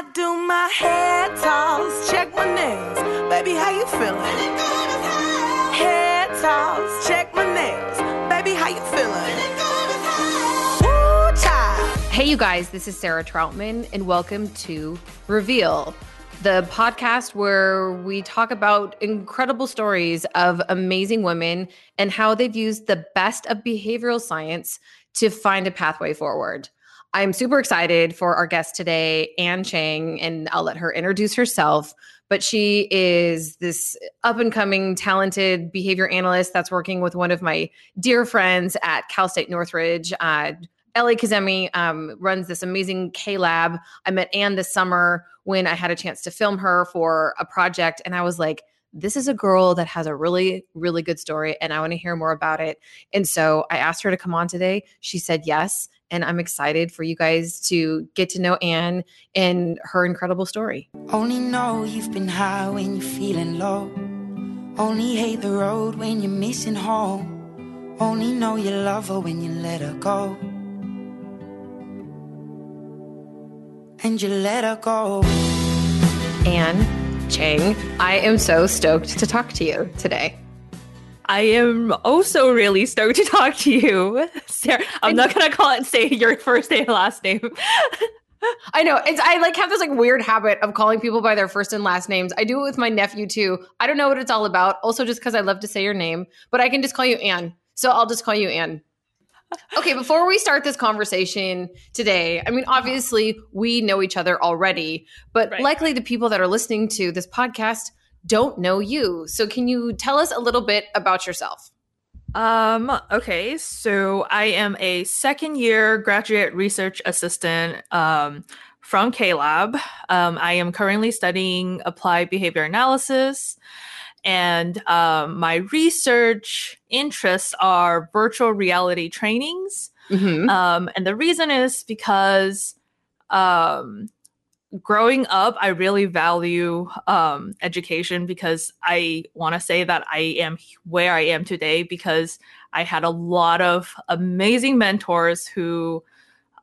I do my hair toss, check my nails. Baby, how you feeling? Hair toss, check my nails. Baby, how you feeling? Hey, you guys, this is Sarah Troutman, and welcome to Reveal, the podcast where we talk about incredible stories of amazing women and how they've used the best of behavioral science to find a pathway forward. I'm super excited for our guest today, An Chang, and I'll let her introduce herself. But she is this up and coming, talented behavior analyst that's working with one of my dear friends at Cal State Northridge. Uh, Ellie Kazemi um, runs this amazing K Lab. I met An this summer when I had a chance to film her for a project, and I was like, this is a girl that has a really, really good story, and I want to hear more about it. And so I asked her to come on today. She said yes. And I'm excited for you guys to get to know An and her incredible story. Only know you've been high when you're feeling low. Only hate the road when you're missing home. Only know you love her when you let her go. And you let her go. An Chang, I am so stoked to talk to you today. I am also really stoked to talk to you, Sarah. I'm not gonna call it and say your first name and last name. I know. It's I like have this like weird habit of calling people by their first and last names. I do it with my nephew too. I don't know what it's all about. Also, just because I love to say your name, but I can just call you An. So I'll just call you An. Okay, before we start this conversation today, I mean, obviously we know each other already, but Right. likely the people that are listening to this podcast don't know you. So can you tell us a little bit about yourself? Um, okay, so I am a second year graduate research assistant um, from KLab. Um, I am currently studying applied behavior analysis, and um, my research interests are virtual reality trainings. Mm-hmm. Um, and the reason is because um, growing up, I really value um, education because I want to say that I am where I am today because I had a lot of amazing mentors who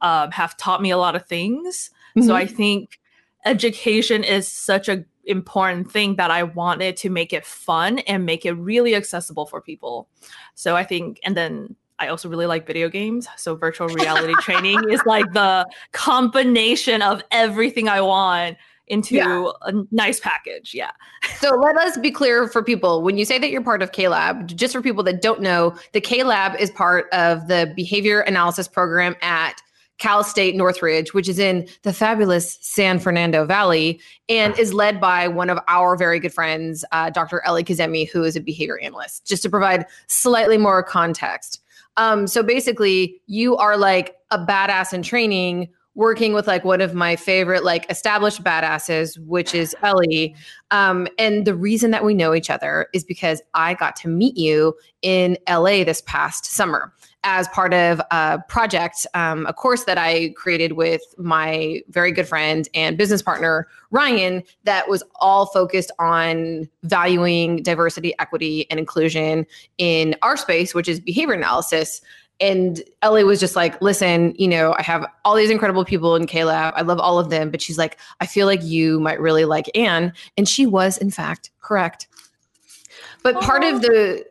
um, have taught me a lot of things. So I think education is such a important thing that I wanted to make it fun and make it really accessible for people. So I think, and then I also really like video games. So virtual reality training is like the combination of everything I want into Yeah. a nice package. Yeah. So let us be clear for people. When you say that you're part of KLab, just for people that don't know, the KLab is part of the behavior analysis program at Cal State Northridge, which is in the fabulous San Fernando Valley and is led by one of our very good friends, uh, Dr. Ellie Kazemi, who is a behavior analyst, just to provide slightly more context. Um, so basically, you are like a badass in training working with like one of my favorite like established badasses which is ellie. Um, and the reason that we know each other is because i got to meet you in la this past summer as part of a project um, a course that i created with my very good friend and business partner ryan that was all focused on valuing diversity equity and inclusion in our space which is behavior analysis and Ellie was just like, listen, you know, I have all these incredible people in KLab. I love all of them. But she's like, I feel like you might really like An. And she was, in fact, correct. But part of the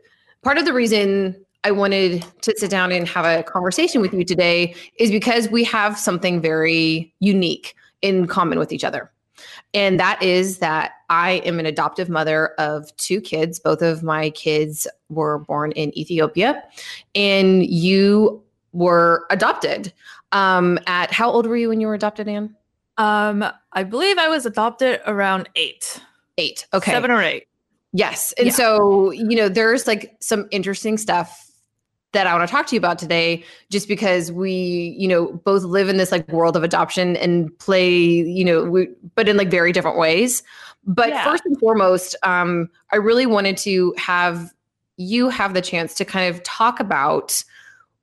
part of the reason I wanted to sit down and have a conversation with you today is because we have something very unique in common with each other. And that is that I am an adoptive mother of two kids. Both of my kids were born in Ethiopia, and you were adopted. Um, at how old were you when you were adopted, An? Um, I believe I was adopted around eight, Eight. Okay. seven or eight. Yes. And Yeah. so, you know, there's like some interesting stuff that I want to talk to you about today, just because we, you know, both live in this like world of adoption and play, you know, we, but in like very different ways. But Yeah. first and foremost, um, I really wanted to have you have the chance to kind of talk about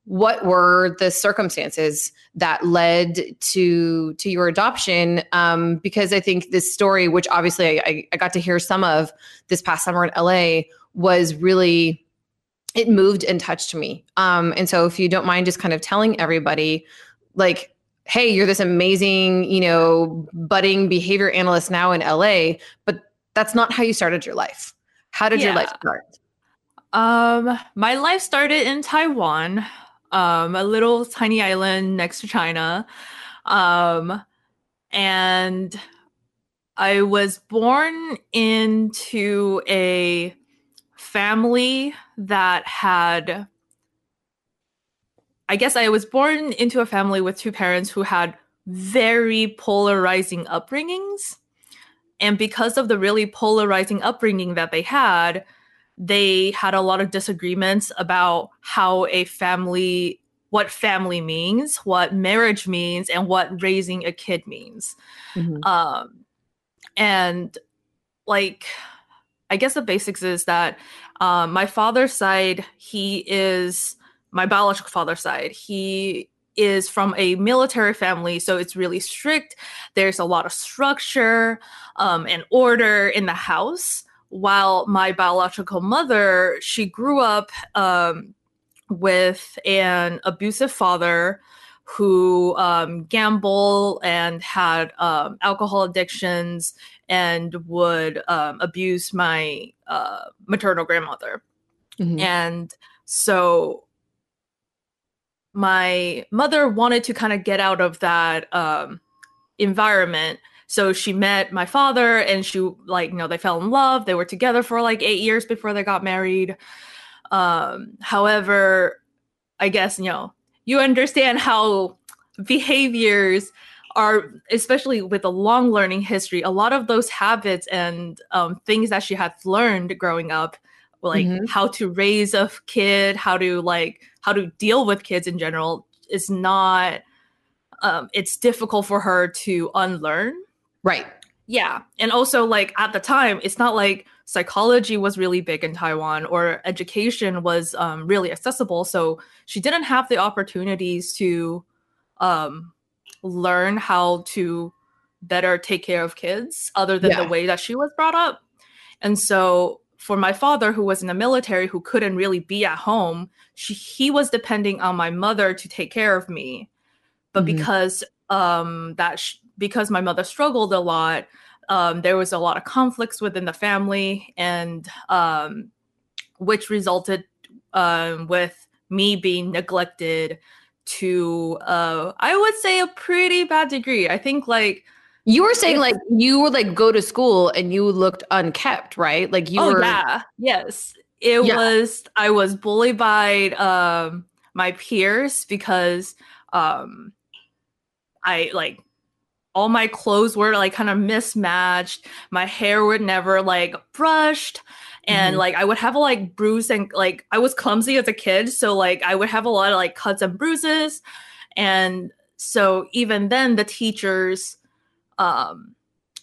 what were the circumstances that led to to your adoption um, because i think this story which obviously I, I got to hear some of this past summer in la was really it moved and touched me um, and so if you don't mind just kind of telling everybody like hey, you're this amazing, you know, budding behavior analyst now in LA, but that's not how you started your life. How did your life start? Um, my life started in Taiwan, um, a little tiny island next to China. Um, and I was born into a family that had I guess I was born into a family with two parents who had very polarizing upbringings. And because of the really polarizing upbringing that they had, they had a lot of disagreements about how a family, what family means, what marriage means, and what raising a kid means. Um, and like, I guess the basics is that um, my father's side, he is my biological father's side. He is from a military family, so it's really strict. There's a lot of structure um, and order in the house. While my biological mother, she grew up um, with an abusive father who um, gambled and had um, alcohol addictions and would um, abuse my uh, maternal grandmother. Mhm. And so my mother wanted to kind of get out of that um, environment. So she met my father and she, like, you know, they fell in love. They were together for like eight years before they got married. Um, however, I guess, you know, you understand how behaviors are, especially with a long learning history, a lot of those habits and um, things that she had learned growing up, like Mhm. how to raise a kid, how to like, how to deal with kids in general, is not, um, it's difficult for her to unlearn. Right. Yeah. And also, like, at the time, it's not like psychology was really big in Taiwan or education was um, really accessible. So she didn't have the opportunities to um, learn how to better take care of kids other than Yeah. the way that she was brought up. And so, for my father, who was in the military, who couldn't really be at home, she, he was depending on my mother to take care of me. But Mhm. because um, that sh- because my mother struggled a lot, um, there was a lot of conflicts within the family, and um, which resulted um, with me being neglected to uh, I would say a pretty bad degree. I think like You were saying like you would like go to school and you looked unkept, right? Like you oh were yeah yes it Yeah. was I was bullied by um, my peers because um, I like all my clothes were like kind of mismatched. My hair would never like brushed. And Mhm. like I would have like bruise and like I was clumsy as a kid. So like I would have a lot of like cuts and bruises. And so even then the teachers um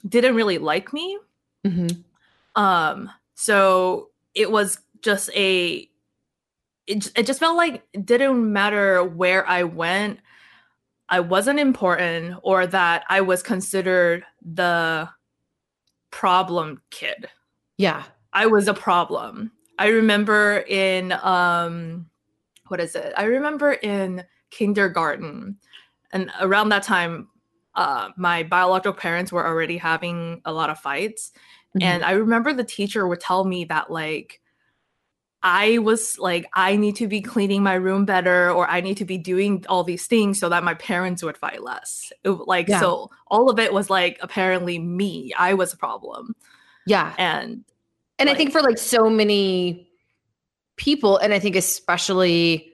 didn't really like me. Mm-hmm. Um, so it was just a it, it just felt like it didn't matter where I went, I wasn't important or that I was considered the problem kid. Yeah. I was a problem. I remember in um what is it? I remember in kindergarten and around that time uh my biological parents were already having a lot of fights Mhm. and I remember the teacher would tell me that like I was like I need to be cleaning my room better or I need to be doing all these things so that my parents would fight less. It, like Yeah. so all of it was like apparently me. I was a problem. yeah. And And I think for like so many people, and I think especially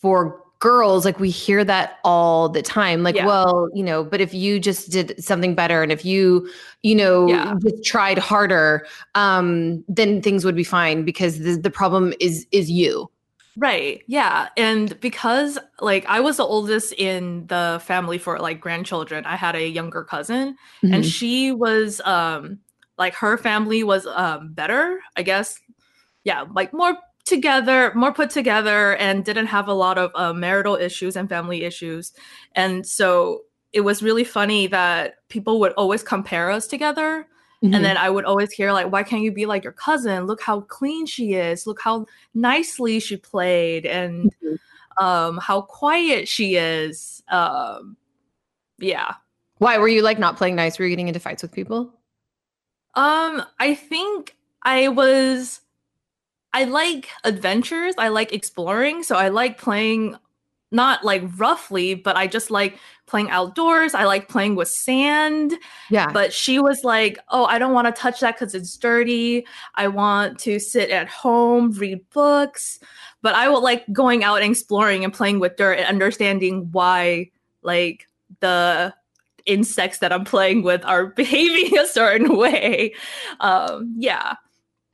for girls, like we hear that all the time. Like, Yeah. well, you know, but if you just did something better and if you, you know, Yeah. just tried harder, um, then things would be fine because the, the problem is is you. Right. Yeah. And because like I was the oldest in the family for like grandchildren, I had a younger cousin and Mhm. she was um like her family was um better, I guess. Yeah, like more together, more put together and didn't have a lot of uh, marital issues and family issues. And so it was really funny that people would always compare us together Mhm. and then I would always hear like, "Why can't you be like your cousin? Look how clean she is. Look how nicely she played, and Mhm. um, how quiet she is." Um, yeah. Why were you like not playing nice? Were you getting into fights with people? Um, I think I was I like adventures. I like exploring. So I like playing not like roughly, but I just like playing outdoors. I like playing with sand. Yeah. But she was like, "Oh, I don't want to touch that cuz it's dirty. I want to sit at home, read books." But I would like going out and exploring and playing with dirt and understanding why like the insects that I'm playing with are behaving a certain way. Um, yeah.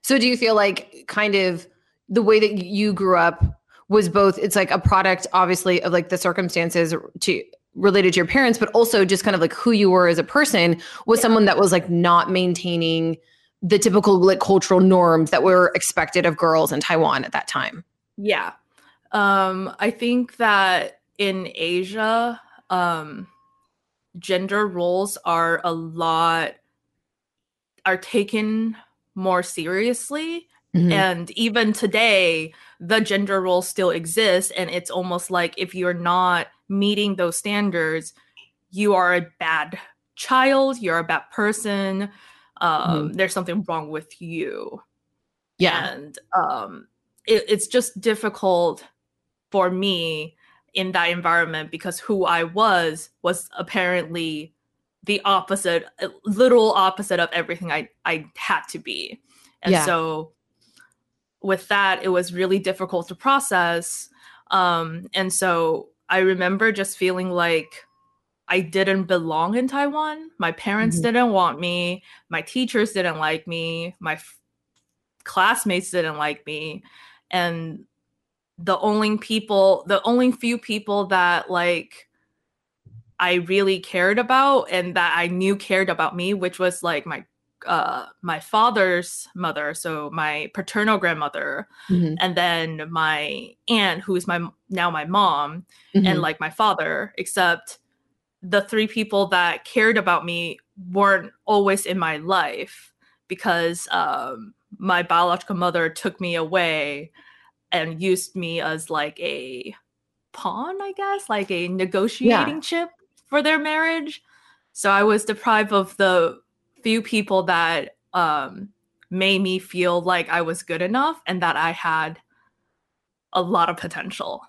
So do you feel like kind of the way that you grew up was both it's like a product obviously of like the circumstances to related to your parents but also just kind of like who you were as a person was Yeah. someone that was like not maintaining the typical like cultural norms that were expected of girls in Taiwan at that time. Yeah. Um, I think that in Asia, um, gender roles are a lot are taken more seriously. Mhm. And even today, the gender roles still exist. And it's almost like if you're not meeting those standards, you are a bad child, you're a bad person. Um, There's something wrong with you yeah. and um, it, it's just difficult for me in that environment because who I was was apparently the opposite, literal opposite of everything I I had to be, and Yeah. so with that, it was really difficult to process. Um, and so I remember just feeling like I didn't belong in Taiwan. My parents Mhm. didn't want me. My teachers didn't like me. My f- classmates didn't like me. And the only people, the only few people that like I really cared about and that I knew cared about me, which was like my uh my father's mother, so my paternal grandmother, Mhm. and then my aunt who is my now my mom and Mhm. like my father, except the three people that cared about me weren't always in my life because um, my biological mother took me away and used me as like a pawn, I guess, like a negotiating chip for their marriage. So I was deprived of the few people that um, made me feel like I was good enough and that I had a lot of potential.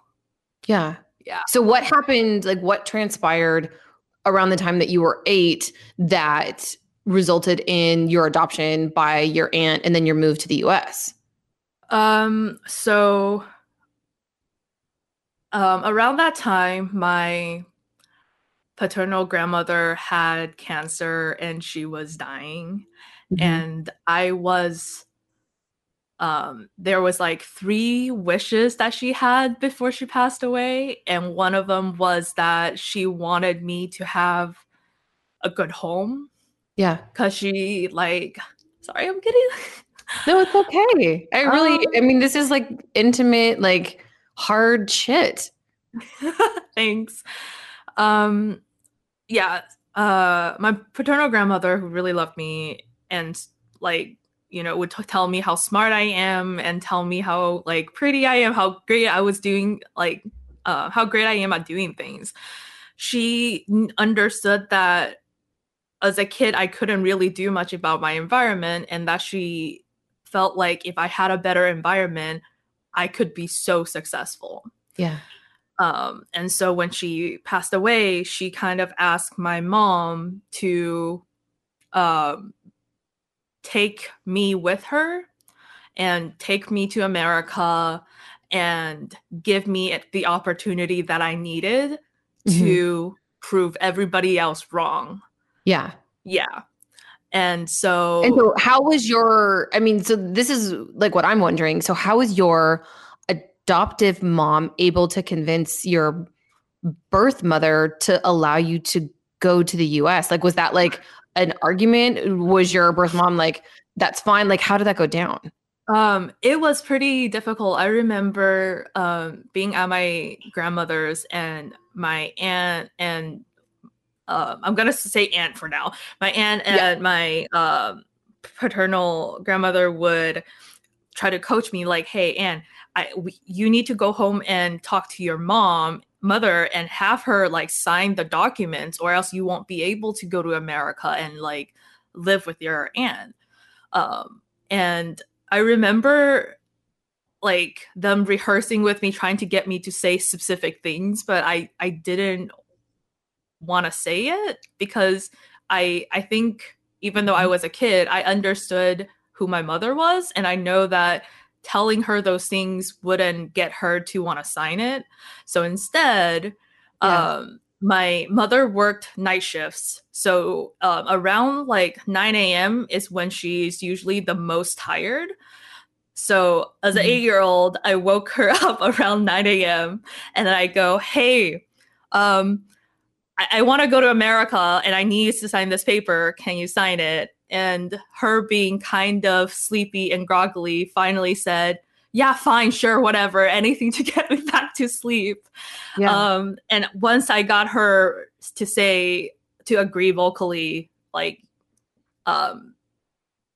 Yeah. Yeah. So what happened, like what transpired around the time that you were eight that resulted in your adoption by your aunt and then your move to the US? Um, so um around that time my paternal grandmother had cancer and she was dying Mm-hmm. and I was um there was like three wishes that she had before she passed away and one of them was that she wanted me to have a good home yeah. cuz she like sorry I'm getting No, it's okay. I really, I Um, mean, this is like intimate, like hard shit. Thanks. Um yeah, uh my paternal grandmother who really loved me and like, you know, would t- tell me how smart I am and tell me how like pretty I am, how great I was doing like uh how great I am at doing things. She n- understood that as a kid I couldn't really do much about my environment and that she felt like if I had a better environment, I could be so successful. Yeah. Um, and so when she passed away, she kind of asked my mom to um, take me with her and take me to America and give me the opportunity that I needed Mhm. to prove everybody else wrong. Yeah. Yeah. And so, And so, how was your? I mean, so this is like what I'm wondering. So, how was your adoptive mom able to convince your birth mother to allow you to go to the US? Like, was that like an argument? Was your birth mom like, that's fine? Like, how did that go down? Um, it was pretty difficult. I remember um, being at my grandmother's and my aunt and uh, I'm gonna say aunt for now. My aunt and Yeah. my um, paternal grandmother would try to coach me, like, "Hey, An, I we, you need to go home and talk to your mom mother and have her like sign the documents or else you won't be able to go to america and like live with your aunt um and i remember like them rehearsing with me trying to get me to say specific things but i i didn't want to say it because i i think even though i was a kid i understood who my mother was and i know that telling her those things wouldn't get her to want to sign it so instead Yeah. um my mother worked night shifts so um, around like 9 a.m is when she's usually the most tired so as an Mhm. eight year old, I woke her up around 9 a.m. and I go, Hey, um, I, I want to go to America and I need you to sign this paper. Can you sign it? And her being kind of sleepy and groggily finally said, Yeah, fine, sure, whatever, anything to get me back to sleep. Yeah. Um, and once I got her to say, to agree vocally, like, um,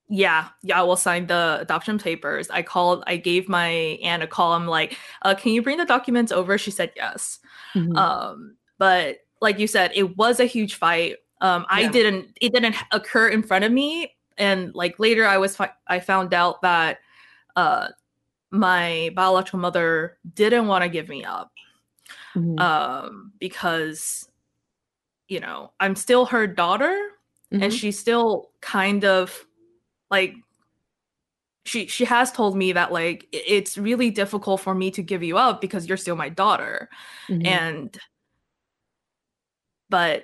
yeah, yeah, I will sign the adoption papers. I called, I gave my aunt a call. I'm like, uh, can you bring the documents over? She said yes. Mhm. Um, but like you said, it was a huge fight. Um, I Yeah. didn't, it didn't occur in front of me. And like later I was, fi- I found out that, uh, my biological mother didn't want to give me up Mhm. um, because you know I'm still her daughter, and Mhm. she's still kind of like she she has told me that like it's really difficult for me to give you up because you're still my daughter, Mhm. and but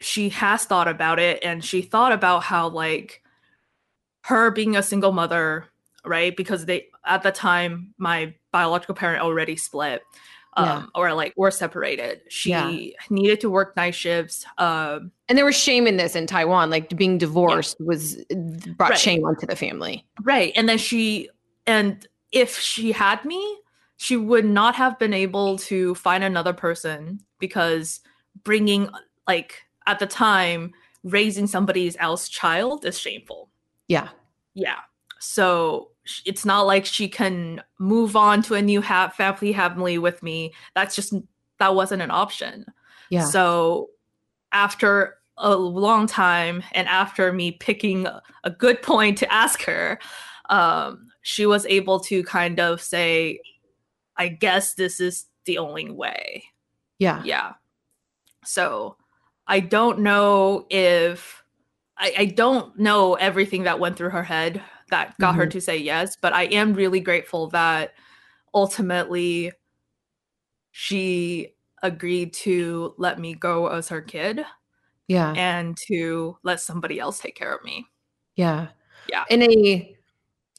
she has thought about it, and she thought about how like her being a single mother, right? Because they at the time my biological parent already split um Yeah. or like were separated. She Yeah. needed to work night shifts. Um and there was shame in this in Taiwan. Like being divorced was brought Right. shame onto the family. right. And then she and if she had me, she would not have been able to find another person because bringing like at the time raising somebody else's child is shameful. Yeah. Yeah. So it's not like she can move on to a new ha- family family with me. That's just that wasn't an option. Yeah. So after a long time and after me picking a- a good point to ask her, um, she was able to kind of say, I guess this is the only way. yeah. Yeah. So I don't know if I, I don't know everything that went through her head that got her Mhm. to say yes, but I am really grateful that ultimately she agreed to let me go as her kid Yeah. and to let somebody else take care of me. Yeah. Yeah. And I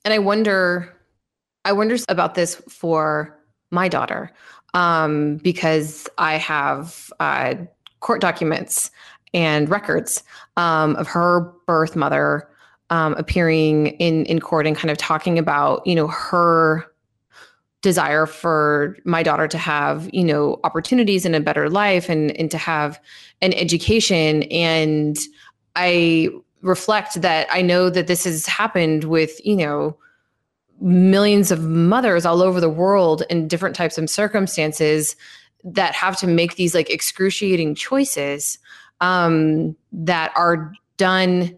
and I wonder I wonder about this for my daughter. Um, because I have uh court documents and records um of her birth mother um appearing in in court and kind of talking about, you know, her desire for my daughter to have you know opportunities and a better life and and to have an education. And i reflect that i know that this has happened with you know millions of mothers all over the world in different types of circumstances that have to make these like excruciating choices um that are done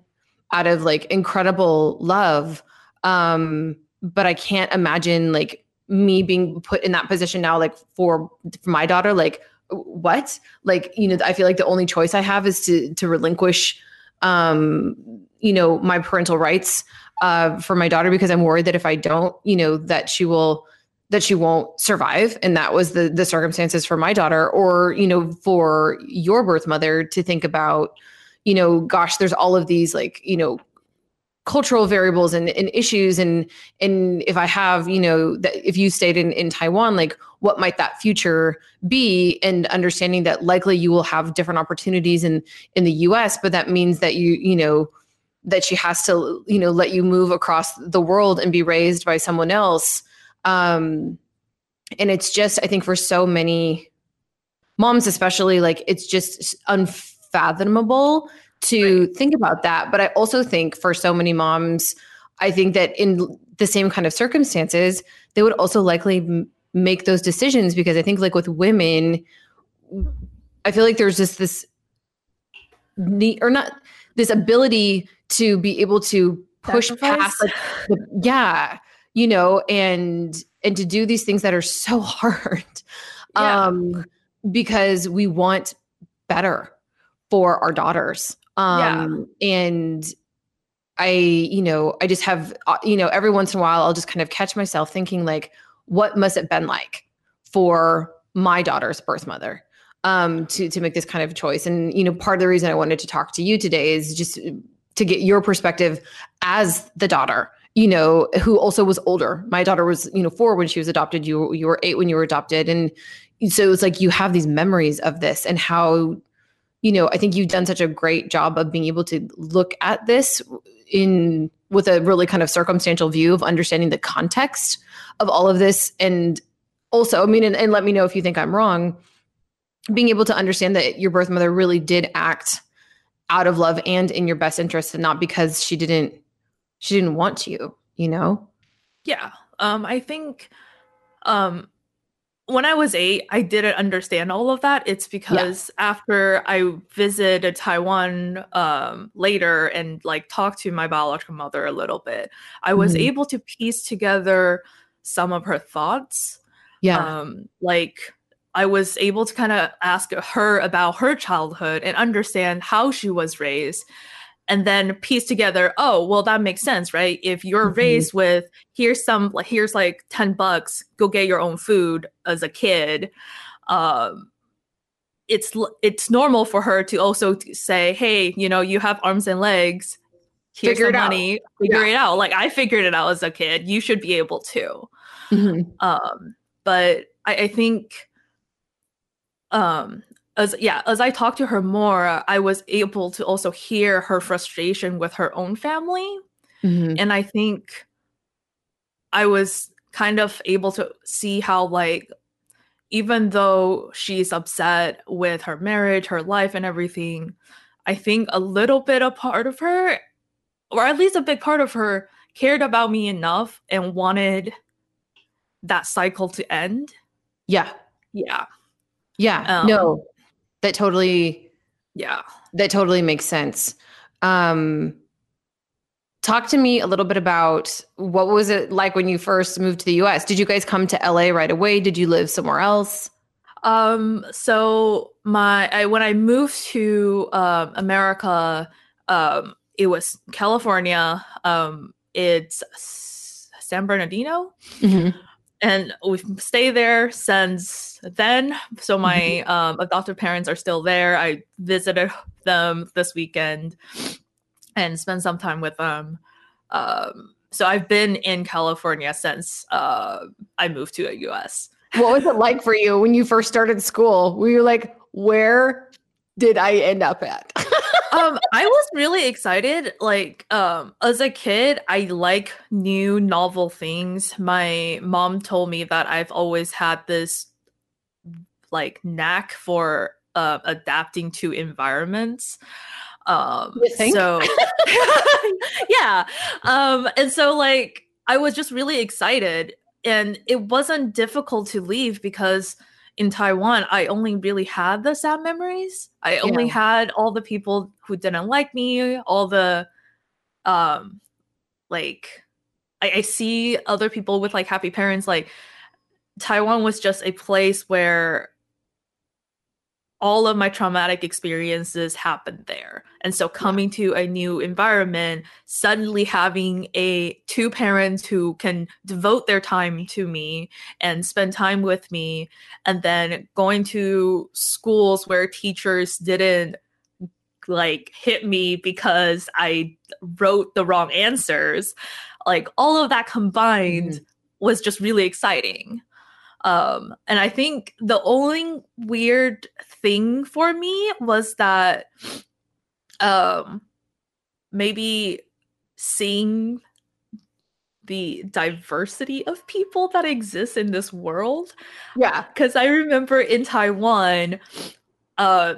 out of like incredible love um but i can't imagine like me being put in that position now like for, for my daughter like what? Like you know i feel like the only choice i have is to to relinquish um you know my parental rights uh for my daughter because i'm worried that if i don't you know that she will that she won't survive. And that was the the circumstances for my daughter or you know for your birth mother to think about you know gosh there's all of these like you know cultural variables and, and issues. And and if i have you know that if you stayed in in taiwan like what might that future be? And understanding that likely you will have different opportunities in in the us but that means that you you know that she has to you know let you move across the world and be raised by someone else um and it's just i think for so many moms especially like it's just unfathomable to think about that. But I also think for so many moms, I think that in the same kind of circumstances, they would also likely m- make those decisions because I think, like with women, I feel like there's just this need or not this ability to be able to push Sacrifice? past like the, yeah you know and and to do these things that are so hard Yeah. um because we want better for our daughters. Um and i you know i just have uh, you know every once in a while i'll just kind of catch myself thinking like what must it been like for my daughter's birth mother um to to make this kind of choice? And you know part of the reason i wanted to talk to you today is just to get your perspective as the daughter you know who also was older. My daughter was you know 4 when she was adopted. You you were 8 when you were adopted. And so it's like you have these memories of this and how you know i think you've done such a great job of being able to look at this in with a really kind of circumstantial view of understanding the context of all of this. And also i mean and, and let me know if you think i'm wrong being able to understand that your birth mother really did act out of love and in your best interest and not because she didn't she didn't want you you know Yeah. Um, I think um when I was eight, I didn't understand all of that. It's because after I visited Taiwan um later and like talked to my biological mother a little bit, I was Mhm. able to piece together some of her thoughts. yeah Um, like I was able to kind of ask her about her childhood and understand how she was raised and then piece together oh well that makes sense right if you're Mhm. raised with here's some like here's like 10 bucks go get your own food as a kid um it's it's normal for her to also say hey you know you have arms and legs here's Figure some it out. figure Yeah. it out like i figured it out as a kid you should be able to Mhm. um but I, I think um as yeah as i talked to her more i was able to also hear her frustration with her own family. Mhm. and i think i was kind of able to see how like even though she's upset with her marriage her life and everything i think a little bit a part of her or at least a big part of her cared about me enough and wanted that cycle to end. Yeah. Yeah. Yeah. Um, no that totally yeah. that totally makes sense. Um talk to me a little bit about what was it like when you first moved to the us did you guys come to la right away? Did you live somewhere else? Um, so my I when I moved to um America, um, it was California. Um, it's San Bernardino, and we've stayed there since then. So my um adoptive parents are still there. I visited them this weekend and spent some time with them. Um, so I've been in California since uh I moved to the US. what was it like for you when you first started school were you like where did i end up at um i was really excited like um as a kid i like new novel things. My mom told me that i've always had this like knack for uh, adapting to environments. Um so yeah. Um and so like i was just really excited and it wasn't difficult to leave because in Taiwan, I only really had the sad memories. I only had all the people who didn't like me, all the um like I, I see other people with like happy parents. Like Taiwan was just a place where all of my traumatic experiences happened there. And so coming to a new environment, suddenly having a two parents who can devote their time to me and spend time with me and then going to schools where teachers didn't like hit me because I wrote the wrong answers. Like all of that combined mm-hmm. was just really exciting. Um, and I think the only weird thing for me was that um maybe seeing the diversity of people that exist in this world yeah because I remember in Taiwan, uh,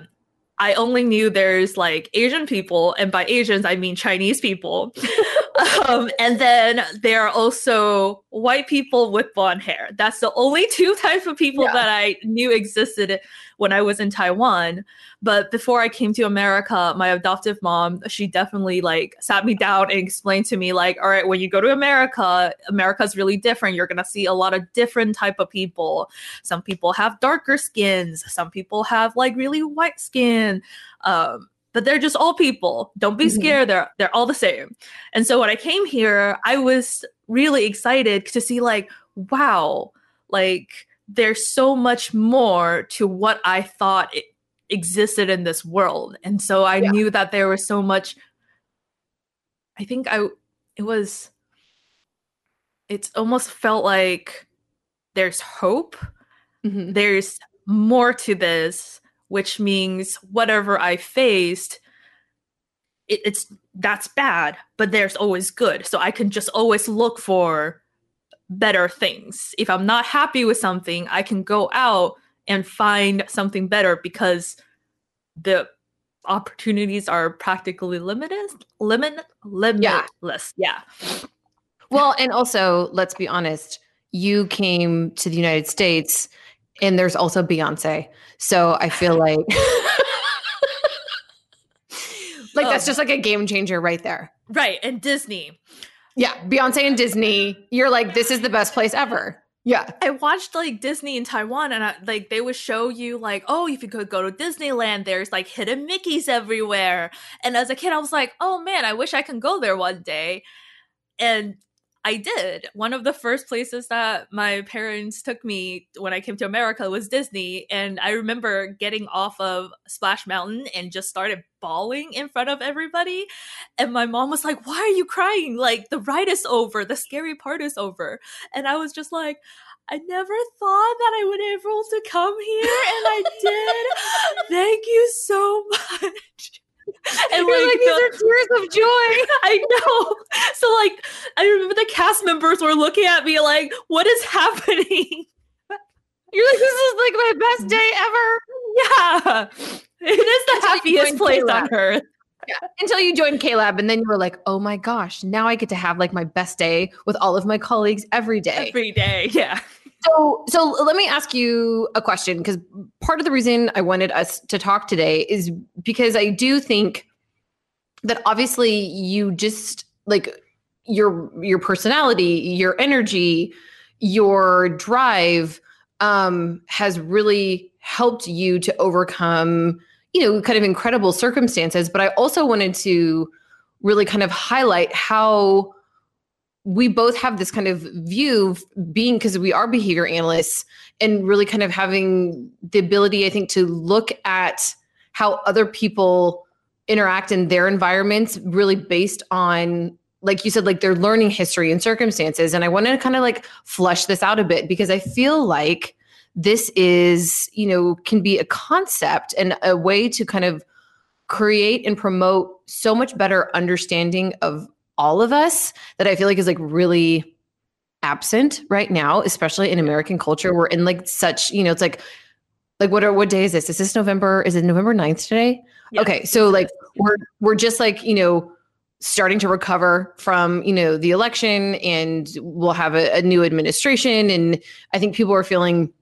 I only knew there's like Asian people, and by Asians I mean Chinese people. um, and then there are also white people with blonde hair. That's the only two types of people Yeah. that I knew existed when I was in Taiwan. But before I came to America, my adoptive mom, she definitely like sat me down and explained to me like, all right, when you go to America, America's really different. You're gonna see a lot of different type of people. Some people have darker skins. Some people have like really white skin. Um, but they're just all people. Don't be Mhm. scared. They're they're all the same. And so when I came here, I was really excited to see like, wow, like there's so much more to what I thought it existed in this world. And so I Yeah. knew that there was so much I think I it was it's almost felt like there's hope Mhm. there's more to this, which means whatever I faced, it, it's that's bad, but there's always good. So I can just always look for better things. If I'm not happy with something, I can go out and find something better because the opportunities are practically limited limit limitless yeah Well, and also, let's be honest, you came to the United States and there's also Beyonce. So I feel like like that's Oh. just like a game changer right there. right and disney Yeah, Beyonce and Disney, you're like this is the best place ever. Yeah. I watched like Disney in Taiwan, and I, like they would show you like, oh, if you could go to Disneyland, there's like hidden Mickey's everywhere. And as a kid, I was like, oh man, I wish I can go there one day. And I did. One of the first places that my parents took me when I came to America was Disney, and I remember getting off of Splash Mountain and just started bawling in front of everybody. And my mom was like, "Why are you crying? Like the ride is over, the scary part is over." And I was just like, I never thought that I would be able to come here, and I did. Thank you so much. And You're like, these the- are tears of joy. I know. So like, I remember the cast members were looking at me like, "What is happening?" You're like, this is like my best day ever. Yeah, it is the Until happiest place K-Lab. on earth. Yeah. Until you joined K-Lab, and then you were like, oh my gosh, now I get to have like my best day with all of my colleagues every day. Every day, yeah. So, so let me ask you a question because part of the reason I wanted us to talk today is because I do think that obviously you just like your your personality, your energy, your drive um, has really helped you to overcome you know kind of incredible circumstances. But I also wanted to really kind of highlight how we both have this kind of view being because we are behavior analysts and really kind of having the ability i think to look at how other people interact in their environments really based on like you said like their learning history and circumstances and i want to kind of like flush this out a bit because i feel like this is you know can be a concept and a way to kind of create and promote so much better understanding of all of us that I feel like is like really absent right now, especially in American culture. We're in like such, you know, it's like like what are what day is this? Is this November? Is it November 9th today? Yeah. Okay. So like we're we're just like, you know, starting to recover from, you know, the election and we'll have a, a new administration. And I think people are feeling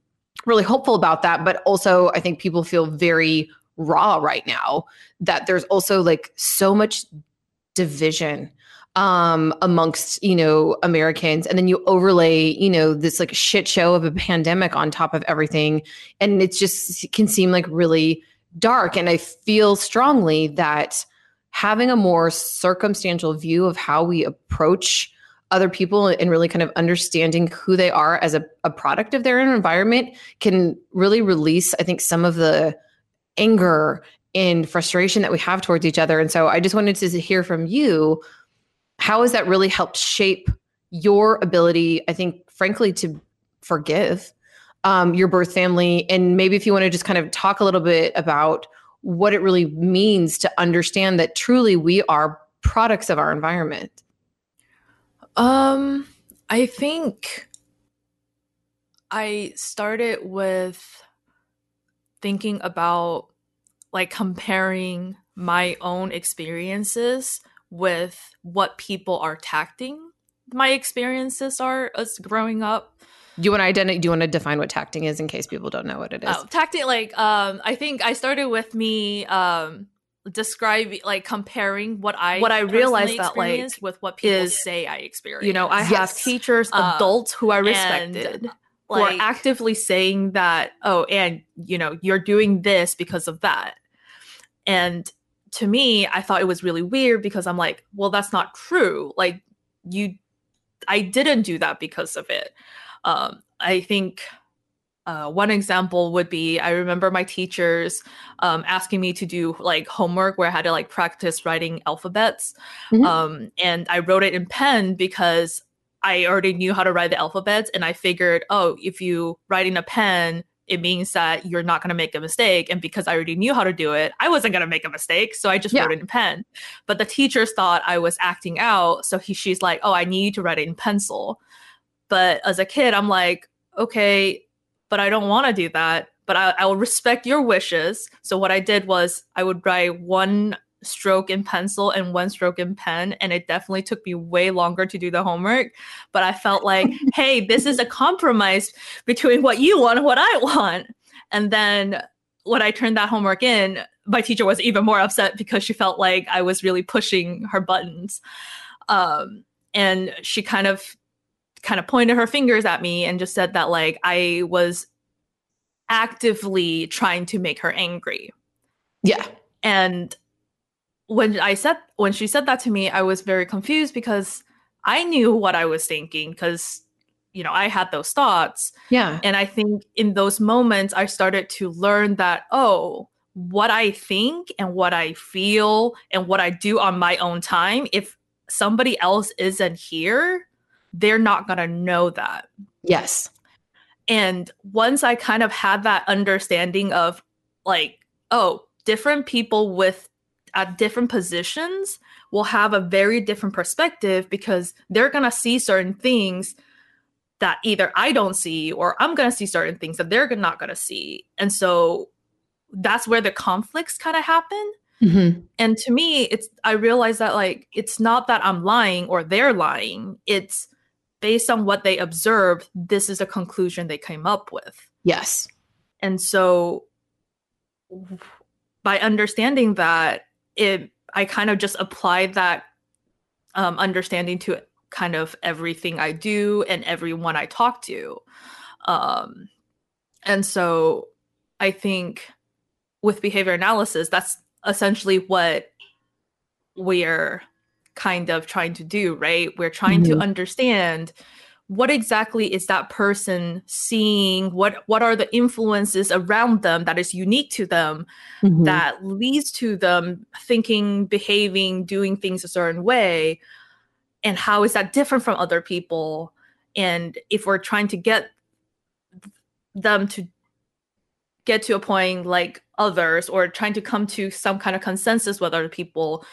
really hopeful about that. But also I think people feel very raw right now that there's also like so much division um amongst you know americans and then you overlay you know this like shit show of a pandemic on top of everything and it's just it can seem like really dark and i feel strongly that having a more circumstantial view of how we approach other people and really kind of understanding who they are as a, a product of their environment can really release i think some of the anger and frustration that we have towards each other. And so i just wanted to hear from you how has that really helped shape your ability i think frankly to forgive um, your birth family and maybe if you want to just kind of talk a little bit about what it really means to understand that truly we are products of our environment Um, I think I started with thinking about like comparing my own experiences with what people are tacting my experiences are as growing up. Do you want to identify? Do you want to define what tacting is in case people don't know what it is? Oh, tacting, like um, I think I started with me um describing like comparing what I What I realized that, like, with what people is, say I experienced. You know, I have Yes. teachers, Um, adults who I and, respected, who like are actively saying that, oh, and you know, you're doing this because of that. And to me, I thought it was really weird because I'm like, well, that's not true. Like, you, I didn't do that because of it. Um, I think uh, one example would be I remember my teachers um, asking me to do like homework where I had to like practice writing alphabets. Mhm. Um, and I wrote it in pen because I already knew how to write the alphabets. And I figured, oh, if you write in a pen, it means that you're not going to make a mistake. And because I already knew how to do it, I wasn't going to make a mistake. So I just Yeah. wrote it in pen. But the teachers thought I was acting out. So he, she's like, oh, I need you to write it in pencil. But as a kid, I'm like, okay, but I don't want to do that. But I, I will respect your wishes. So what I did was I would write one stroke in pencil and one stroke in pen. And it definitely took me way longer to do the homework. But I felt like, hey, this is a compromise between what you want and what I want. And then when I turned that homework in, my teacher was even more upset because she felt like I was really pushing her buttons. Um, and she kind of kind of pointed her fingers at me and just said that like I was actively trying to make her angry. yeah. And when I said when she said that to me, I was very confused because I knew what I was thinking because you know, I had those thoughts. Yeah. And I think in those moments I started to learn that oh, what I think and what I feel and what I do on my own time, if somebody else isn't here, they're not going to know that. Yes. And once I kind of had that understanding of like, oh, different people with at different positions will have a very different perspective because they're going to see certain things that either I don't see or I'm going to see certain things that they're not going to see. And so that's where the conflicts kind of happen. Mhm. And to me, it's I realize that like it's not that I'm lying or they're lying. It's based on what they observed, this is the conclusion they came up with. Yes. And so by understanding that, it I kind of just applied that um, understanding to kind of everything I do and everyone I talk to. Um, and so I think with behavior analysis, that's essentially what we're kind of trying to do, right? We're trying to Mhm. understand what exactly is that person seeing what what are the influences around them that is unique to them Mhm. that leads to them thinking behaving doing things a certain way and how is that different from other people and if we're trying to get them to get to a point like others or trying to come to some kind of consensus with other people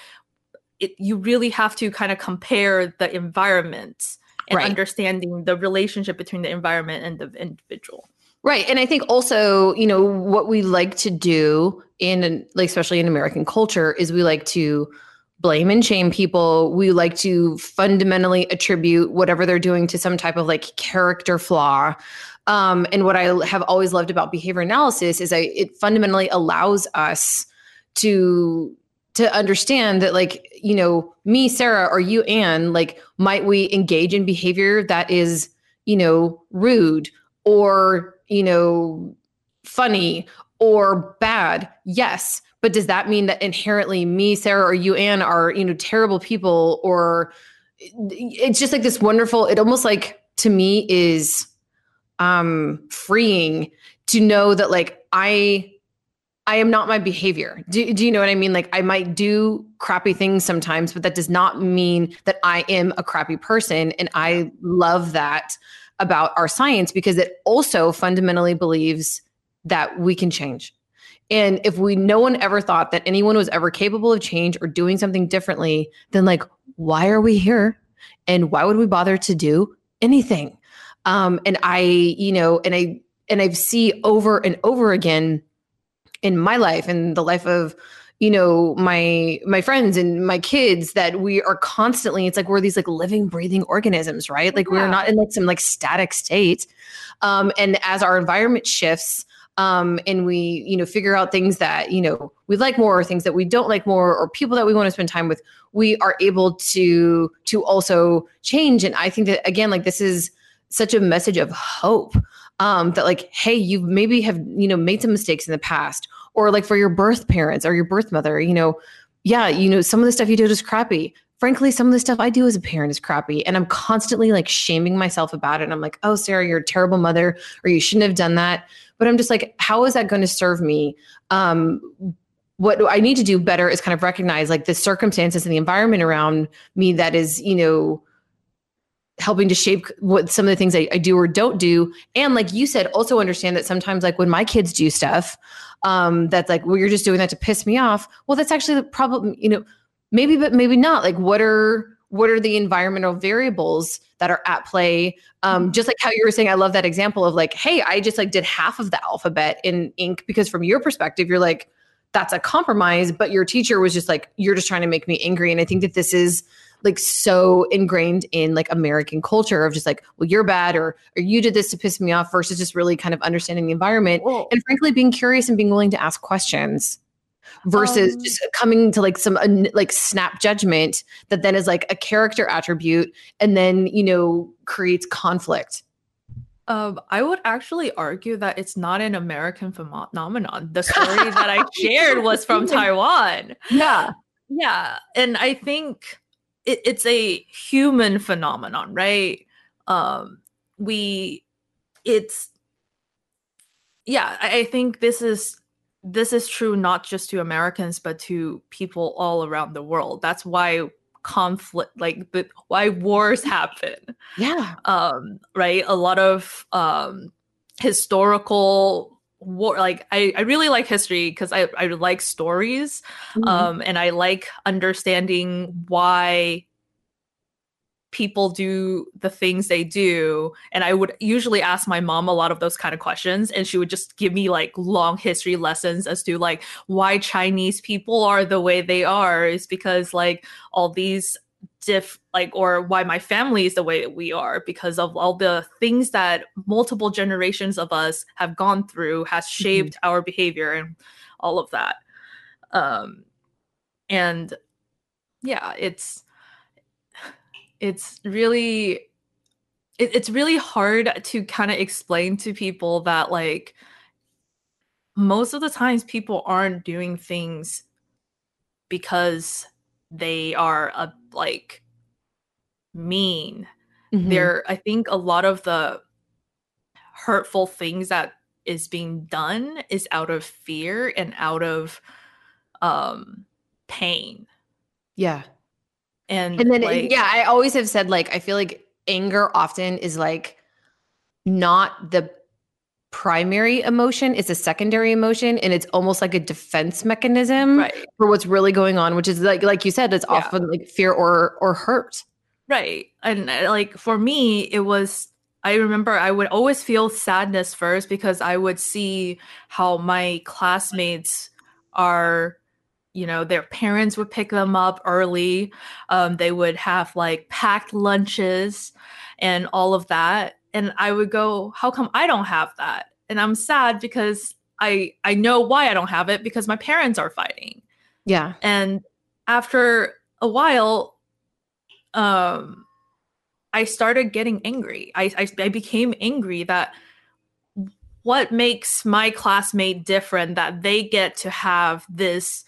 it, you really have to kind of compare the environment and Right. understanding the relationship between the environment and the individual Right. And I think also, you know, what we like to do in like especially in American culture is we like to blame and shame people. We like to fundamentally attribute whatever they're doing to some type of like character flaw. Um, and what I have always loved about behavior analysis is I it fundamentally allows us to to understand that like you know me sarah or you An like might we engage in behavior that is you know rude or you know funny or bad? Yes. But does that mean that inherently me sarah or you An are you know terrible people or it's just like this wonderful it almost like to me is um freeing to know that like i i am not my behavior. Do, do you know what i mean? Like i might do crappy things sometimes but that does not mean that i am a crappy person. And i love that about our science because it also fundamentally believes that we can change. And if we no one ever thought that anyone was ever capable of change or doing something differently then like why are we here? And why would we bother to do anything? Um and i you know and i and i see over and over again in my life and the life of you know my my friends and my kids that we are constantly it's like we're these like living breathing organisms right? Like we're not in like some like static state. Um and as our environment shifts um and we you know figure out things that you know we like more or things that we don't like more or people that we want to spend time with we are able to to also change. And i think that again like this is such a message of hope um that like hey you maybe have you know made some mistakes in the past or like for your birth parents or your birth mother you know yeah you know some of the stuff you did is crappy. Frankly some of the stuff i do as a parent is crappy and i'm constantly like shaming myself about it and i'm like oh sarah you're a terrible mother or you shouldn't have done that. But i'm just like how is that going to serve me? Um what i need to do better is kind of recognize like the circumstances and the environment around me that is you know helping to shape what some of the things I, I do or don't do. And like you said also understand that sometimes like when my kids do stuff um that's like well you're just doing that to piss me off. Well that's actually the problem you know maybe but maybe not. Like what are what are the environmental variables that are at play? Um just like how you were saying i love that example of like hey i just like did half of the alphabet in ink because from your perspective you're like that's a compromise but your teacher was just like you're just trying to make me angry. And i think that this is like so ingrained in like American culture of just like, well, you're bad or or you did this to piss me off versus just really kind of understanding the environment and frankly being curious and being willing to ask questions versus Um, just coming to like some like snap judgment that then is like a character attribute and then you know creates conflict. Um, I would actually argue that it's not an American phenomenon. The story that I shared was from Taiwan. Yeah. Yeah, and I think it, it's a human phenomenon, right? Um, we, it's, yeah, I, I think this is this is true not just to Americans but to people all around the world. That's why conflict, like the why wars happen Yeah. um right a lot of um historical war like i i really like history because i i like stories um and i like understanding why people do the things they do. And i would usually ask my mom a lot of those kind of questions and she would just give me like long history lessons as to like why chinese people are the way they are is because like all these diff like or why my family is the way that we are because of all the things that multiple generations of us have gone through has shaped our behavior and all of that. Um and yeah it's it's really it, it's really hard to kind of explain to people that like most of the times people aren't doing things because they are a like mean Mhm. there i think a lot of the hurtful things that is being done is out of fear and out of um pain Yeah. and And then like, yeah, I always have said like I feel like anger often is like not the primary emotion, it's a secondary emotion and it's almost like a defense mechanism right for what's really going on, which is like like you said, it's Yeah. often like fear or or hurt. Right. And uh, like for me, it was, I remember I would always feel sadness first because I would see how my classmates are, you know, their parents would pick them up early. Um, they would have like packed lunches and all of that. And I would go, how come I don't have that? And I'm sad because I I know why I don't have it because my parents are fighting Yeah. and after a while um i started getting angry I, I i became angry that what makes my classmate different that they get to have this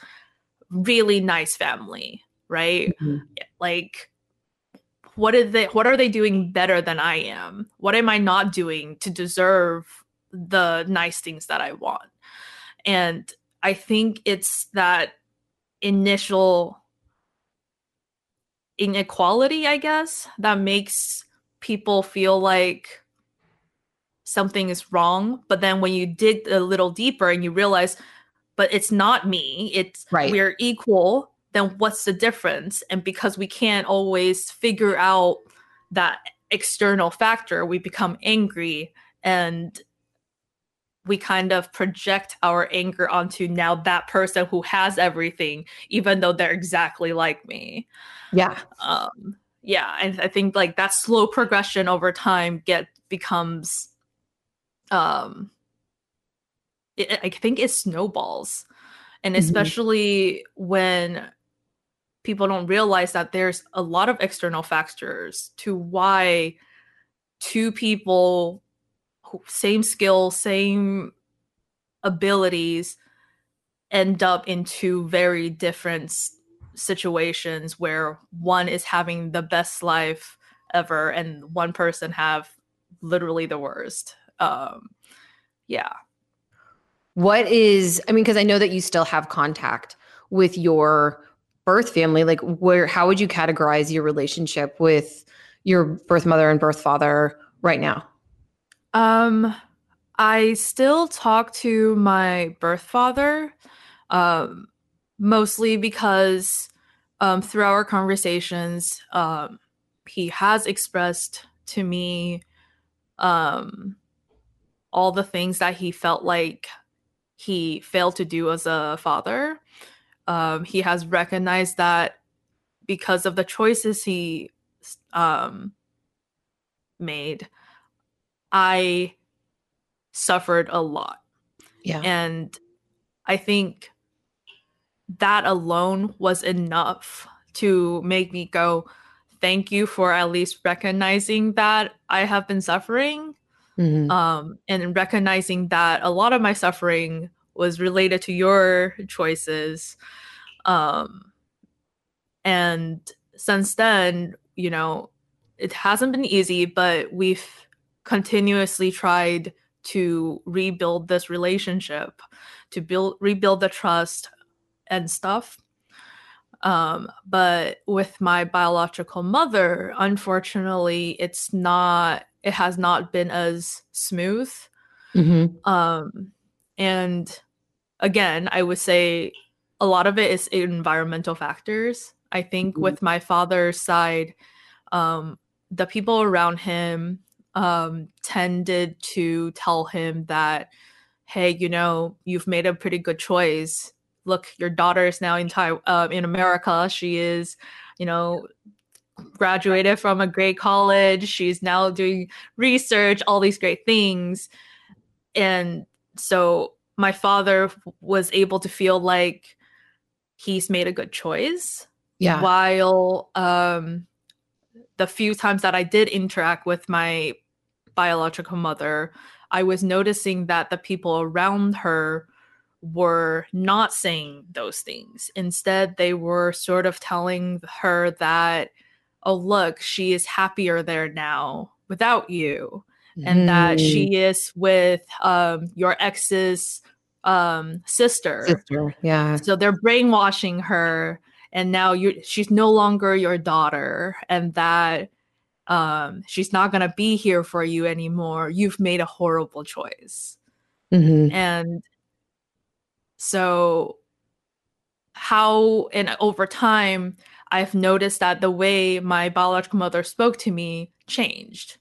really nice family right Mhm. like what is they what are they doing better than i am? What am i not doing to deserve the nice things that i want? And i think it's that initial inequality i guess that makes people feel like something is wrong. But then when you dig a little deeper and you realize but it's not me. It's Right. we're equal then what's the difference? And because we can't always figure out that external factor we become angry and we kind of project our anger onto now that person who has everything even though they're exactly like me. Yeah. Um yeah and i think like that slow progression over time get becomes um it, i think it snowballs. And Mhm. especially when people don't realize that there's a lot of external factors to why two people same skill same abilities end up in two very different situations where one is having the best life ever and one person have literally the worst. Um yeah. What is, I mean, because I know that you still have contact with your birth family. Like, where, how would you categorize your relationship with your birth mother and birth father right now? Um, I still talk to my birth father, um, mostly because um, through our conversations, um, he has expressed to me um, all the things that he felt like he failed to do as a father. Um, he has recognized that because of the choices he um, made, I suffered a lot. Yeah. And I think that alone was enough to make me go, thank you for at least recognizing that I have been suffering. Mhm. Um, and recognizing that a lot of my suffering was related to your choices. Um, and since then, you know, it hasn't been easy, but we've continuously tried to rebuild this relationship, to build rebuild the trust and stuff. Um, but with my biological mother, unfortunately, it's not it has not been as smooth. Mhm. Um, and again, I would say a lot of it is environmental factors. I think Mhm. with my father's side, um, the people around him um, tended to tell him that, hey, you know, you've made a pretty good choice. Look, your daughter is now in Taiwan, uh, in America. She is, you know, graduated from a great college. She's now doing research, all these great things. And so my father was able to feel like he's made a good choice Yeah. while um the few times that I did interact with my biological mother, I was noticing that the people around her were not saying those things. Instead, they were sort of telling her that, oh, look, she is happier there now without you, and that Mm. she is with um, your ex's um, sister sister. Yeah. so they're brainwashing her and now you she's no longer your daughter and that um she's not going to be here for you anymore you've made a horrible choice Mhm. and so how and over time i've noticed that the way my biological mother spoke to me changed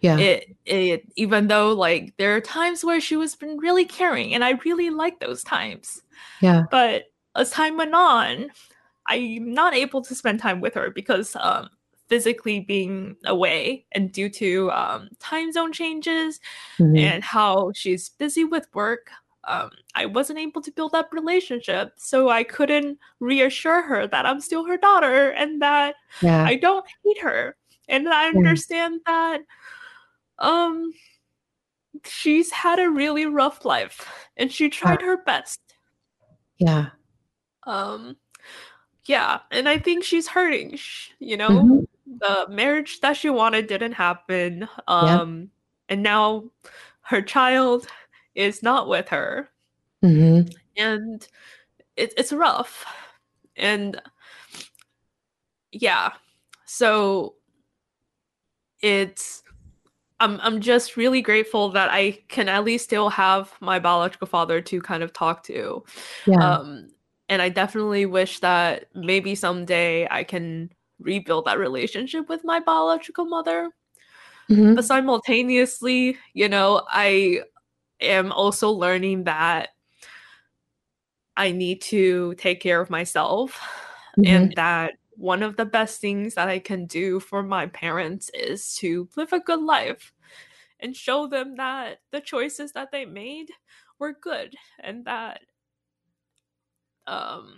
Yeah. it it even though like there are times where she was been really caring and i really like those times yeah. but as time went on i'm not able to spend time with her because um physically being away and due to um time zone changes Mhm. and how she's busy with work um i wasn't able to build that relationship so i couldn't reassure her that i'm still her daughter and that yeah. I don't hate her. And I understand that um she's had a really rough life and she tried her best. yeah. Um yeah, and I think she's hurting, sh- you know. Mhm. The marriage that she wanted didn't happen. Um and now her child is not with her Mhm. and it, it's rough and yeah so it's I'm, I'm just really grateful that i can at least still have my biological father to kind of talk to Yeah. um and i definitely wish that maybe someday i can rebuild that relationship with my biological mother Mhm. but simultaneously you know i am also learning that I need to take care of myself mm-hmm. and that one of the best things that I can do for my parents is to live a good life and show them that the choices that they made were good and that um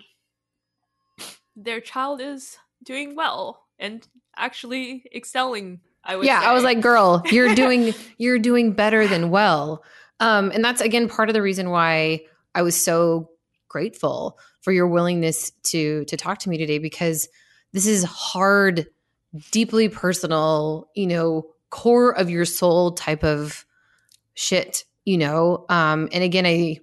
their child is doing well and actually excelling I would yeah, say. I was like, girl, you're doing you're doing better than well. Um, and that's again part of the reason why I was so grateful for your willingness to to talk to me today because this is hard, deeply personal, you know, core of your soul type of shit, you know. Um, and again, I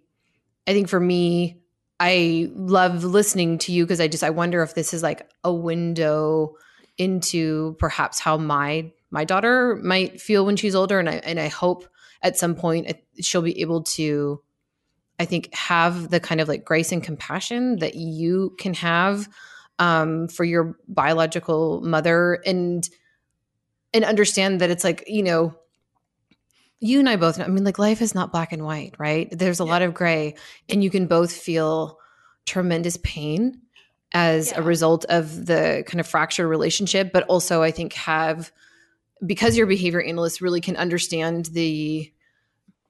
I think for me, I love listening to you because I just I wonder if this is like a window into perhaps how my my daughter might feel when she's older and I and I hope at some point she'll be able to I think have the kind of like grace and compassion that you can have um, for your biological mother and and understand that it's like you know you and I both know, I mean like life is not black and white right there's a yeah. lot of gray and you can both feel tremendous pain as yeah. a result of the kind of fractured relationship but also I think have because your behavior analyst really can understand the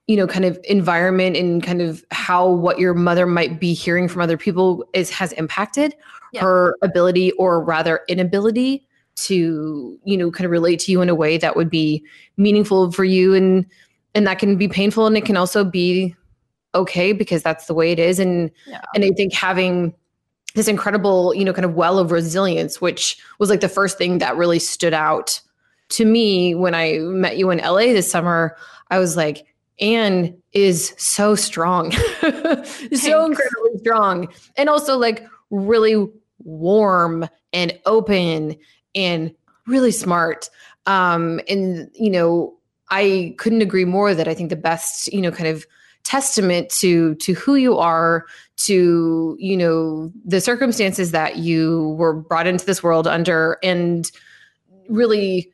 you know kind of environment and kind of how what your mother might be hearing from other people is has impacted yeah. her ability or rather inability to you know kind of relate to you in a way that would be meaningful for you and and that can be painful and it can also be okay because that's the way it is and yeah. and i think having this incredible you know kind of well of resilience which was like the first thing that really stood out to me when i met you in la this summer i was like An is so strong, so incredibly strong, and also like really warm and open and really smart. Um, and you know, I couldn't agree more that I think the best, you know, kind of testament to to who you are to you know the circumstances that you were brought into this world under and really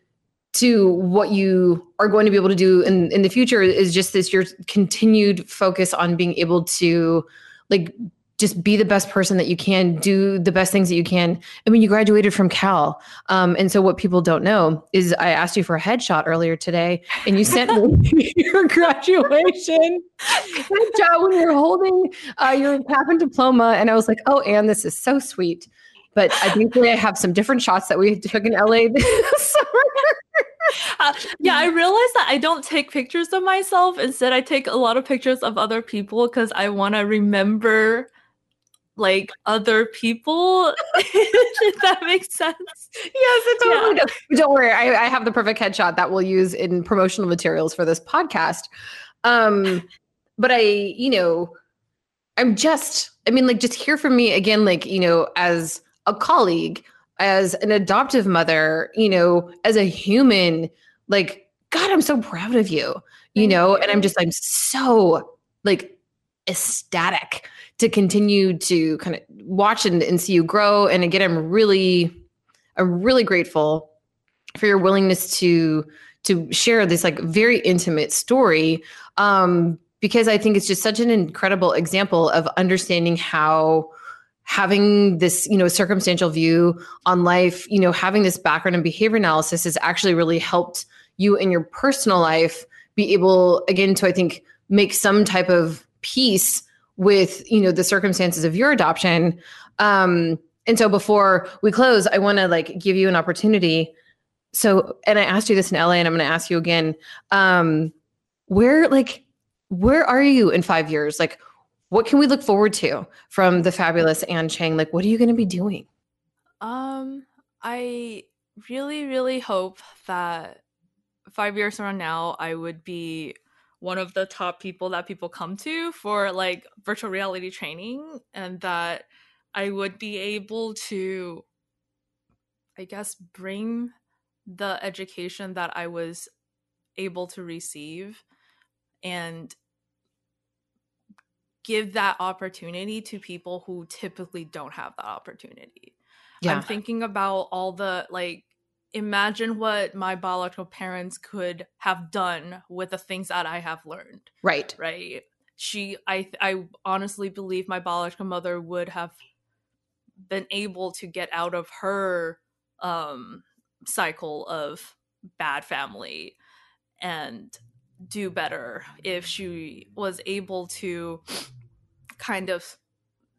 to what you are going to be able to do in, in the future is just this your continued focus on being able to like just be the best person that you can do the best things that you can. I mean you graduated from cal um, and so what people don't know is i asked you for a headshot earlier today and you sent me your graduation headshot when you're holding uh, your cap and diploma and i was like oh An this is so sweet but I think I have some different shots that we took in LA this summer. Uh, yeah, I realized that I don't take pictures of myself. Instead, I take a lot of pictures of other people because I want to remember like other people. if that makes sense. Yes, it totally yeah. does. Don't worry, I, I, have the perfect headshot that we'll use in promotional materials for this podcast. Um, but I, you know, I'm just, I mean, like, just hear from me again, like, you know, as a colleague, as an adoptive mother, you know, as a human, like, God, I'm so proud of you, you Thank know, you. and I'm just, I'm so like ecstatic to continue to kind of watch and, and see you grow. And again, I'm really, I'm really grateful for your willingness to to share this like very intimate story um because i think it's just such an incredible example of understanding how having this you know circumstantial view on life you know having this background in behavior analysis has actually really helped you in your personal life be able again to i think make some type of peace with you know the circumstances of your adoption. Um and so before we close i want to like give you an opportunity. So and i asked you this in la and i'm going to ask you again. Um where like where are you in five years? Like what can we look forward to from the fabulous An Chang? Like, what are you going to be doing? Um, I really, really hope that five years from now, I would be one of the top people that people come to for like virtual reality training, and that I would be able to, I guess, bring the education that I was able to receive and give that opportunity to people who typically don't have that opportunity. Yeah. I'm thinking about all the like imagine what my biological parents could have done with the things that I have learned. Right. Right. She I I honestly believe my biological mother would have been able to get out of her um cycle of bad family and do better if she was able to kind of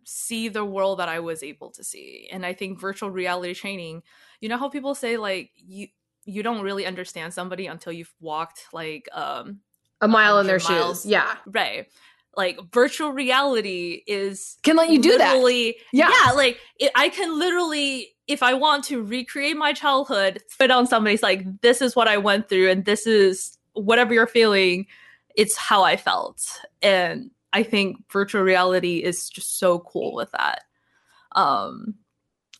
see the world that I was able to see. And I think virtual reality training, you know how people say like you you don't really understand somebody until you've walked like um a mile in their miles. shoes. Yeah. Right. Like virtual reality is Can let you do that. Yeah. Yeah. Like it, I can literally, if I want to recreate my childhood, spit on somebody's like, this is what I went through, and this is whatever you're feeling. It's how I felt, and I think virtual reality is just so cool with that. Um,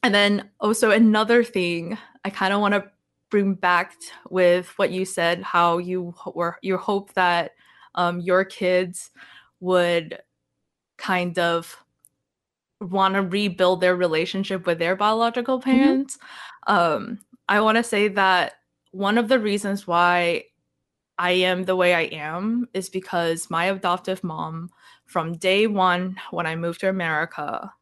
and then also another thing I kind of want to bring back with what you said, how you were you hope that um, your kids would kind of want to rebuild their relationship with their biological parents. Um, I want to say that one of the reasons why I am the way I am is because my adoptive mom, from day one when I moved to America,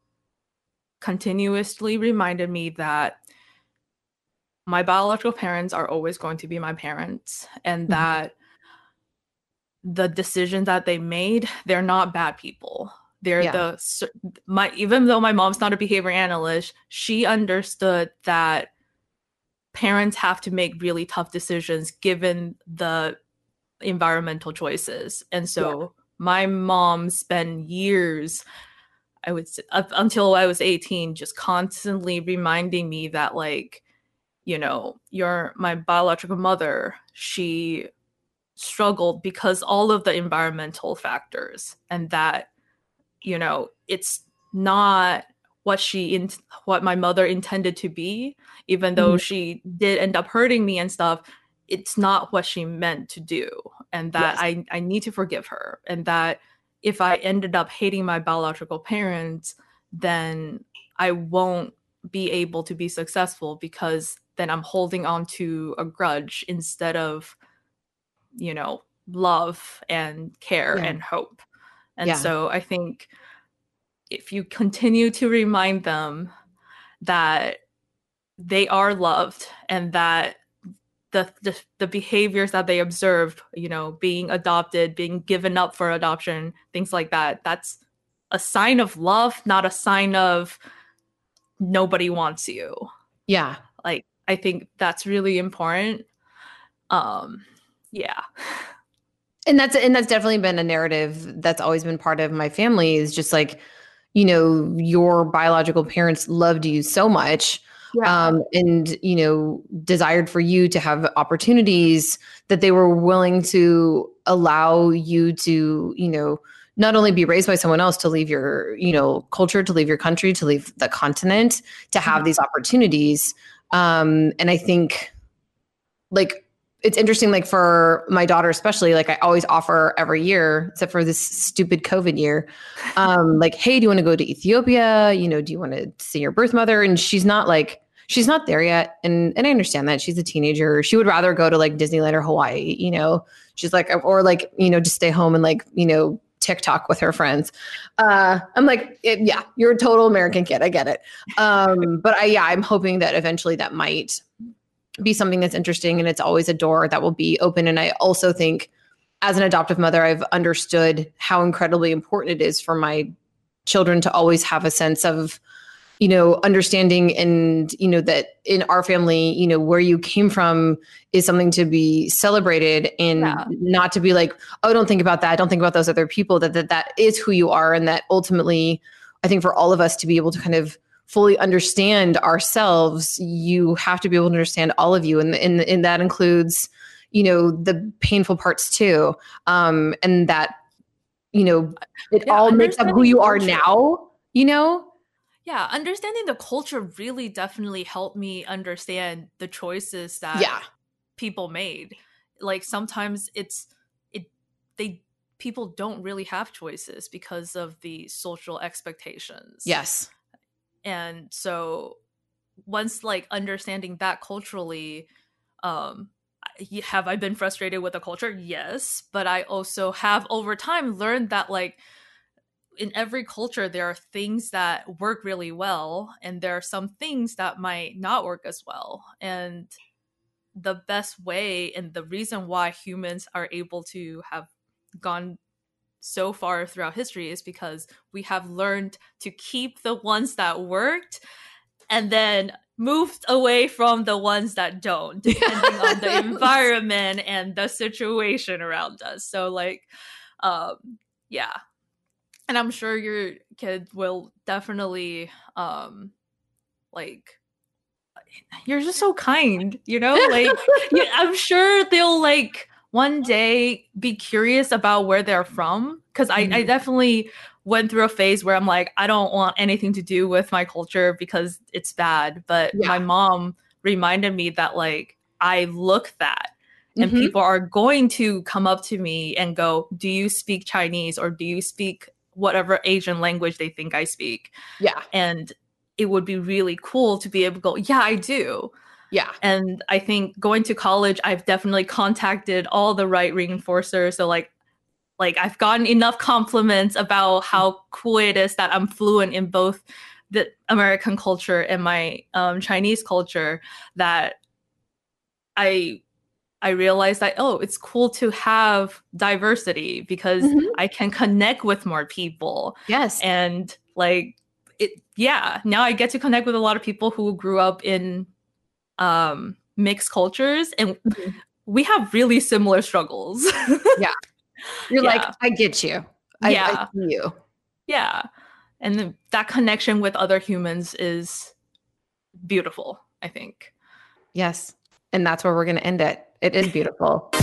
continuously reminded me that my biological parents are always going to be my parents and Mhm. that the decisions that they made they're not bad people they're Yeah. the my even though my mom's not a behavior analyst she understood that parents have to make really tough decisions given the environmental choices and so my mom spent years i would say up until i was 18 just constantly reminding me that like you know your my biological mother. She struggled because all of the environmental factors and that you know it's not what she in what my mother intended to be even though mm-hmm. she did end up hurting me and stuff it's not what she meant to do and that Yes. I I need to forgive her and that if I ended up hating my biological parents then I won't be able to be successful because then I'm holding on to a grudge instead of you know love and care Yeah. and hope and Yeah. so I think if you continue to remind them that they are loved and that the, the the behaviors that they observed, you know, being adopted, being given up for adoption, things like that, that's a sign of love, not a sign of nobody wants you. Yeah. Like I think that's really important. Um yeah. and that's and that's definitely been a narrative that's always been part of my family is just like you know your biological parents loved you so much um, and you know desired for you to have opportunities that they were willing to allow you to you know not only be raised by someone else to leave your you know culture to leave your country to leave the continent to have Mhm. these opportunities. Um, and i think like it's interesting like for my daughter especially like i always offer every year except for this stupid covid year um like hey do you want to go to ethiopia? You know do you want to see your birth mother? And she's not like she's not there yet and and i understand that she's a teenager. She would rather go to like disneyland or hawaii you know? She's like or like you know just stay home and like you know tiktok with her friends. Uh i'm like it, yeah you're a total american kid i get it. Um but i yeah i'm hoping that eventually that might be something that's interesting and it's always a door that will be open. And i also think as an adoptive mother i've understood how incredibly important it is for my children to always have a sense of you know understanding and you know that in our family you know where you came from is something to be celebrated and Yeah. not to be like oh don't think about that. Don't think about those other people. That that, that is who you are and that ultimately i think for all of us to be able to kind of fully understand ourselves you have to be able to understand all of you. And and, and that includes you know the painful parts too. Um and that you know it Yeah, all makes up who you are now you know Yeah, understanding the culture really definitely helped me understand the choices that yeah people made. Like sometimes it's it they people don't really have choices because of the social expectations. yes And so once like understanding that culturally um have i been frustrated with the culture yes but i also have over time learned that like in every culture there are things that work really well and there are some things that might not work as well. And the best way and the reason why humans are able to have gone so far throughout history is because we have learned to keep the ones that worked and then moved away from the ones that don't depending on the environment and the situation around us. So like um yeah and i'm sure your kid will definitely um like you're just so kind you know like i'm sure they'll like one day be curious about where they're from because mm-hmm. I, I definitely went through a phase where i'm like i don't want anything to do with my culture because it's bad but yeah. my mom reminded me that like i look that and mm-hmm. people are going to come up to me and go do you speak chinese or do you speak whatever asian language they think i speak yeah and it would be really cool to be able to go, yeah, I do. Yeah. And I think going to college, I've definitely contacted all the right reinforcers. So like like I've gotten enough compliments about how cool it is that I'm fluent in both the American culture and my um, Chinese culture that I I realized that oh, it's cool to have diversity because mm-hmm. I can connect with more people. Yes. And like it yeah now i get to connect with a lot of people who grew up in um mixed cultures and mm-hmm. we have really similar struggles yeah you're yeah. like i get you I, yeah I you yeah and the, that connection with other humans is beautiful i think yes and that's where we're going to end it it is beautiful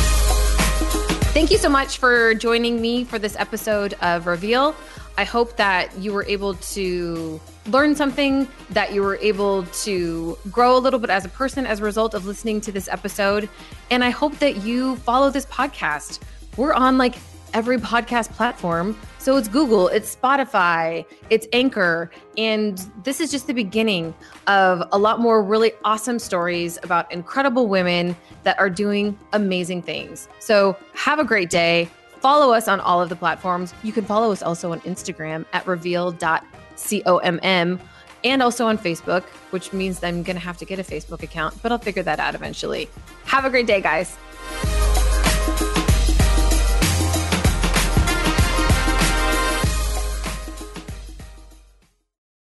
Thank you so much for joining me for this episode of Reveal. I hope that you were able to learn something, that you were able to grow a little bit as a person as a result of listening to this episode. And I hope that you follow this podcast. We're on like every podcast platform. So it's Google, it's Spotify, it's Anchor. And this is just the beginning of a lot more really awesome stories about incredible women that are doing amazing things. So have a great day. Follow us on all of the platforms. You can follow us also on Instagram at reveal.comm and also on Facebook, which means I'm going to have to get a Facebook account, but I'll figure that out eventually. Have a great day, guys.